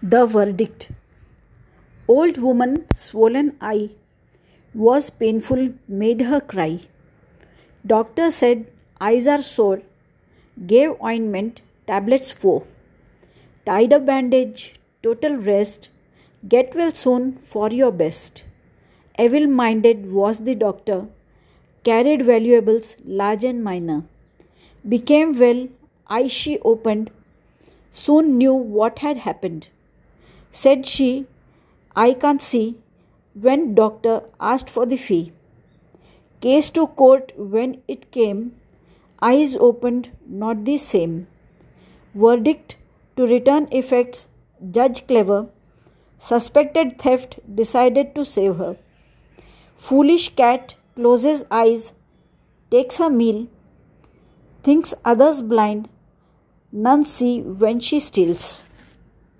The verdict Old woman, swollen eye, was painful, made her cry. Doctor said eyes are sore, gave ointment, tablets four. Tied a bandage, total rest, get well soon for your best. Evil minded was the doctor, carried valuables large and minor. Became well, eyes she opened, soon knew what had happened. Said she, I can't see, when doctor asked for the fee. Case to court when it came, eyes opened, not the same. Verdict to return effects, judge clever. Suspected theft decided to save her. Foolish cat closes eyes, takes a meal, thinks others blind, none see when she steals.